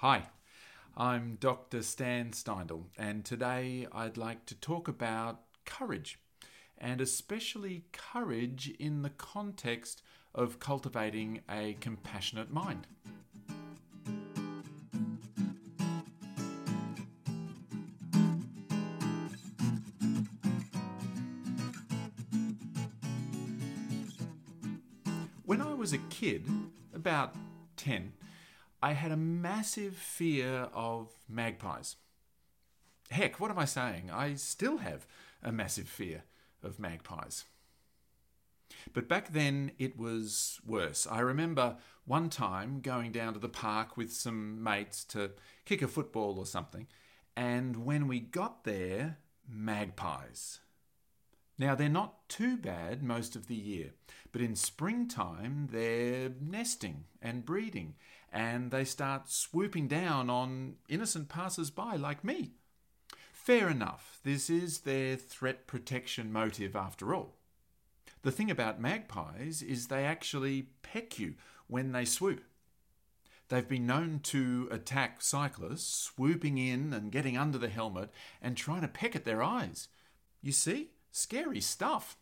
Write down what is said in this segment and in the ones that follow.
Hi, I'm Dr. Stan Steindl, and today I'd like to talk about courage, and especially courage in the context of cultivating a compassionate mind. When I was a kid, about 10, I had a massive fear of magpies. Heck, what am I saying? I still have a massive fear of magpies. But back then it was worse. I remember one time going down to the park with some mates to kick a football or something, and when we got there, magpies. Now, they're not too bad most of the year, but in springtime they're nesting and breeding, and they start swooping down on innocent passers by like me. Fair enough, this is their threat protection motive after all. The thing about magpies is they actually peck you when they swoop. They've been known to attack cyclists, swooping in and getting under the helmet and trying to peck at their eyes. You see? Scary stuff.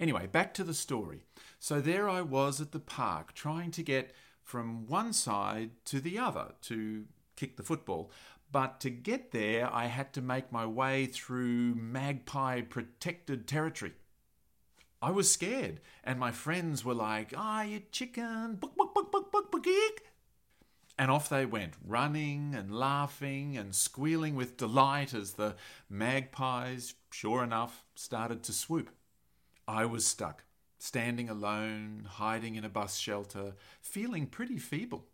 Anyway, back to the story. So there I was at the park trying to get from one side to the other to kick the football. But to get there, I had to make my way through magpie protected territory. I was scared, and my friends were like, Ah, you chicken, buck, buck, buck, buck, buck, buck, and off they went, running and laughing and squealing with delight as the magpies, sure enough, started to swoop. I was stuck, standing alone, hiding in a bus shelter, feeling pretty feeble.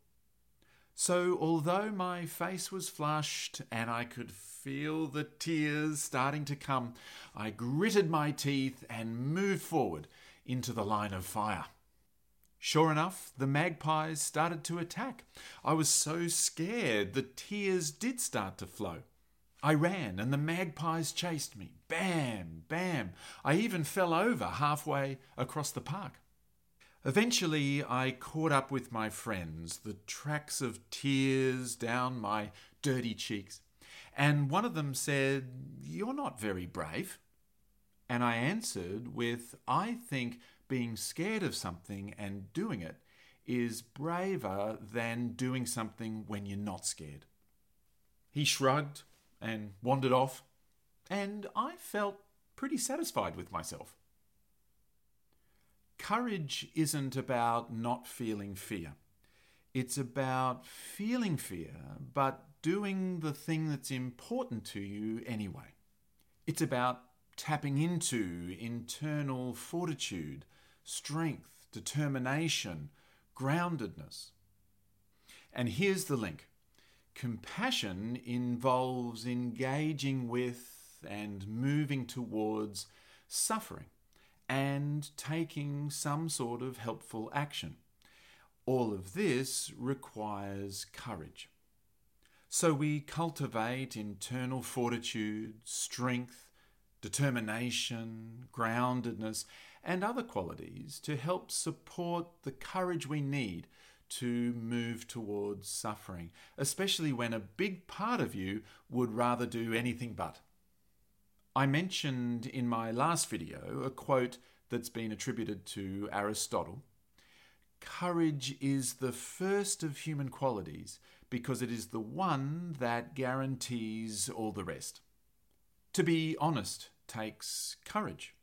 So, although my face was flushed and I could feel the tears starting to come, I gritted my teeth and moved forward into the line of fire. Sure enough, the magpies started to attack. I was so scared the tears did start to flow. I ran and the magpies chased me. Bam, bam. I even fell over halfway across the park. Eventually, I caught up with my friends, the tracks of tears down my dirty cheeks, and one of them said, You're not very brave. And I answered with, I think being scared of something and doing it is braver than doing something when you're not scared. He shrugged and wandered off, and I felt pretty satisfied with myself. Courage isn't about not feeling fear. It's about feeling fear, but doing the thing that's important to you anyway. It's about tapping into internal fortitude, strength, determination, groundedness. And here's the link compassion involves engaging with and moving towards suffering and taking some sort of helpful action. All of this requires courage. So we cultivate internal fortitude, strength, determination, groundedness, and other qualities to help support the courage we need to move towards suffering, especially when a big part of you would rather do anything but. I mentioned in my last video a quote that's been attributed to Aristotle. Courage is the first of human qualities because it is the one that guarantees all the rest. To be honest takes courage.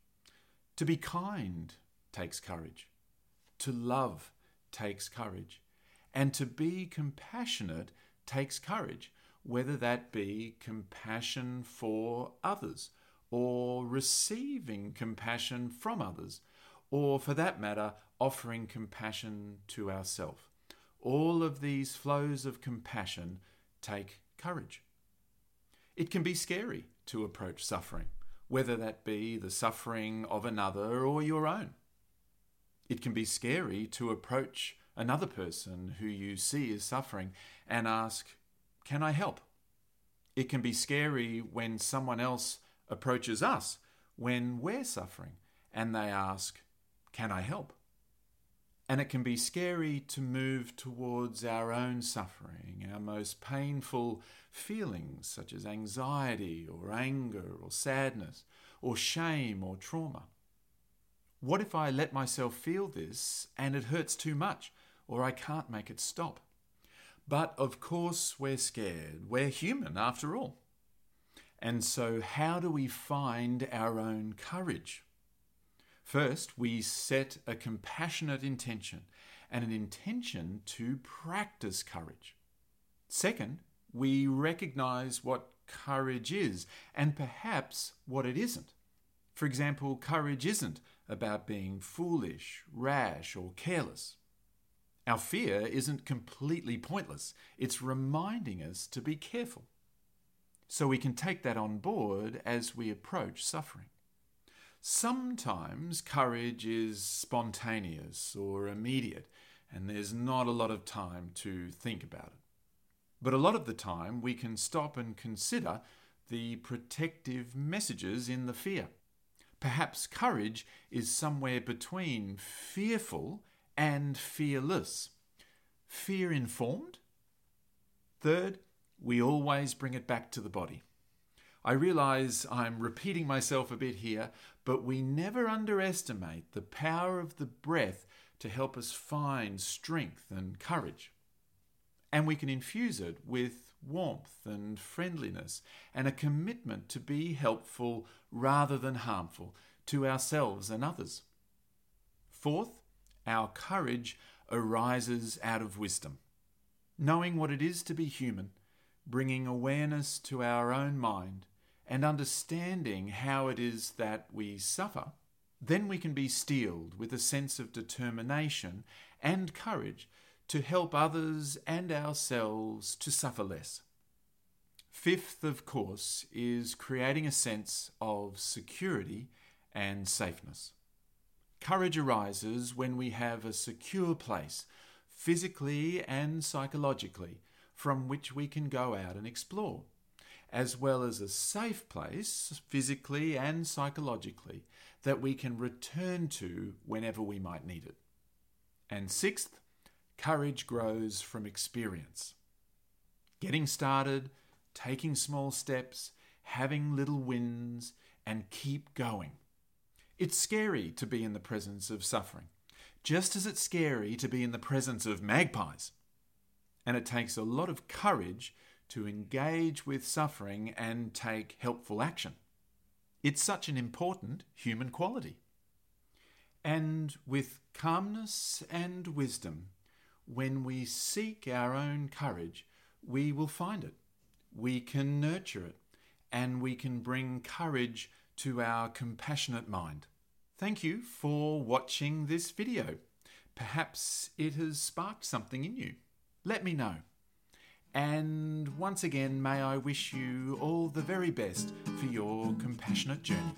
To be kind takes courage. To love takes courage. And to be compassionate takes courage, whether that be compassion for others, or receiving compassion from others, or for that matter, offering compassion to ourselves. All of these flows of compassion take courage. It can be scary to approach suffering whether that be the suffering of another or your own. It can be scary to approach another person who you see is suffering and ask, Can I help? It can be scary when someone else approaches us when we're suffering and they ask, Can I help? And it can be scary to move towards our own suffering, our most painful feelings, such as anxiety or anger or sadness or shame or trauma. What if I let myself feel this and it hurts too much or I can't make it stop? But of course, we're scared. We're human after all. And so, how do we find our own courage? First, we set a compassionate intention and an intention to practice courage. Second, we recognize what courage is and perhaps what it isn't. For example, courage isn't about being foolish, rash, or careless. Our fear isn't completely pointless, it's reminding us to be careful. So we can take that on board as we approach suffering. Sometimes courage is spontaneous or immediate, and there's not a lot of time to think about it. But a lot of the time, we can stop and consider the protective messages in the fear. Perhaps courage is somewhere between fearful and fearless. Fear informed? Third, we always bring it back to the body. I realize I'm repeating myself a bit here, but we never underestimate the power of the breath to help us find strength and courage. And we can infuse it with warmth and friendliness and a commitment to be helpful rather than harmful to ourselves and others. Fourth, our courage arises out of wisdom. Knowing what it is to be human, bringing awareness to our own mind, and understanding how it is that we suffer, then we can be steeled with a sense of determination and courage to help others and ourselves to suffer less. Fifth, of course, is creating a sense of security and safeness. Courage arises when we have a secure place, physically and psychologically, from which we can go out and explore as well as a safe place, physically and psychologically, that we can return to whenever we might need it. And sixth, courage grows from experience. Getting started, taking small steps, having little wins, and keep going. It's scary to be in the presence of suffering, just as it's scary to be in the presence of magpies. And it takes a lot of courage to engage with suffering and take helpful action. It's such an important human quality. And with calmness and wisdom, when we seek our own courage, we will find it. We can nurture it, and we can bring courage to our compassionate mind. Thank you for watching this video. Perhaps it has sparked something in you. Let me know. And once again, may I wish you all the very best for your compassionate journey.